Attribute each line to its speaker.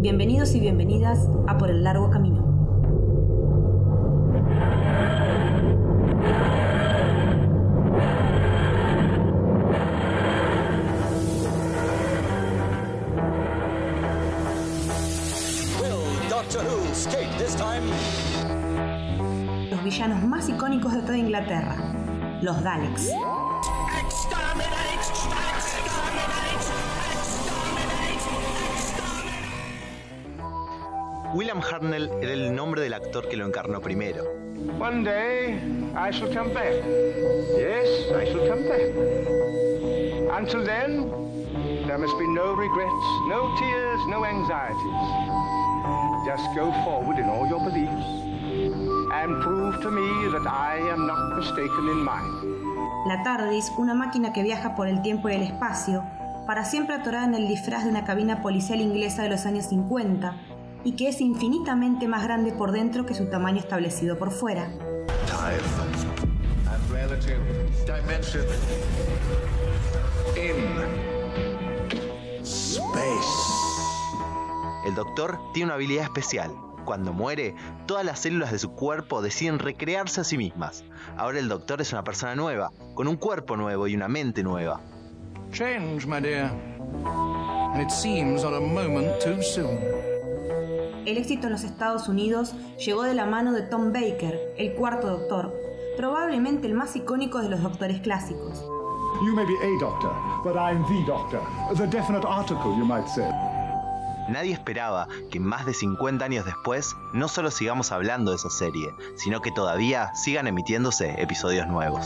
Speaker 1: Bienvenidos y bienvenidas a Por el Largo Camino. Los villanos más icónicos de toda Inglaterra, los Daleks.
Speaker 2: William Hartnell era el nombre del actor que lo encarnó primero.
Speaker 3: One day I shall come back. Yes, I shall come back. Until then, there must be no regrets, no tears, no anxieties. Just go forward in all your beliefs and prove to me that I am not mistaken in mine.
Speaker 1: La TARDIS, una máquina que viaja por el tiempo y el espacio, para siempre atorada en el disfraz de una cabina policial inglesa de los años 50, y que es infinitamente más grande por dentro que su tamaño establecido por fuera.
Speaker 4: time and relative dimension in space.
Speaker 2: El doctor tiene una habilidad especial. Cuando muere, todas las células de su cuerpo deciden recrearse a sí mismas. Ahora el doctor es una persona nueva, con un cuerpo nuevo y una mente nueva.
Speaker 5: Change, my dear. And it seems not a moment too soon.
Speaker 1: El éxito en los Estados Unidos llegó de la mano de Tom Baker, el cuarto doctor, probablemente el más icónico de los doctores clásicos.
Speaker 6: You may be a doctor, but I'm the doctor. The definite article, you might say.
Speaker 2: Nadie esperaba que más de 50 años después no solo sigamos hablando de esa serie, sino que todavía sigan emitiéndose episodios nuevos.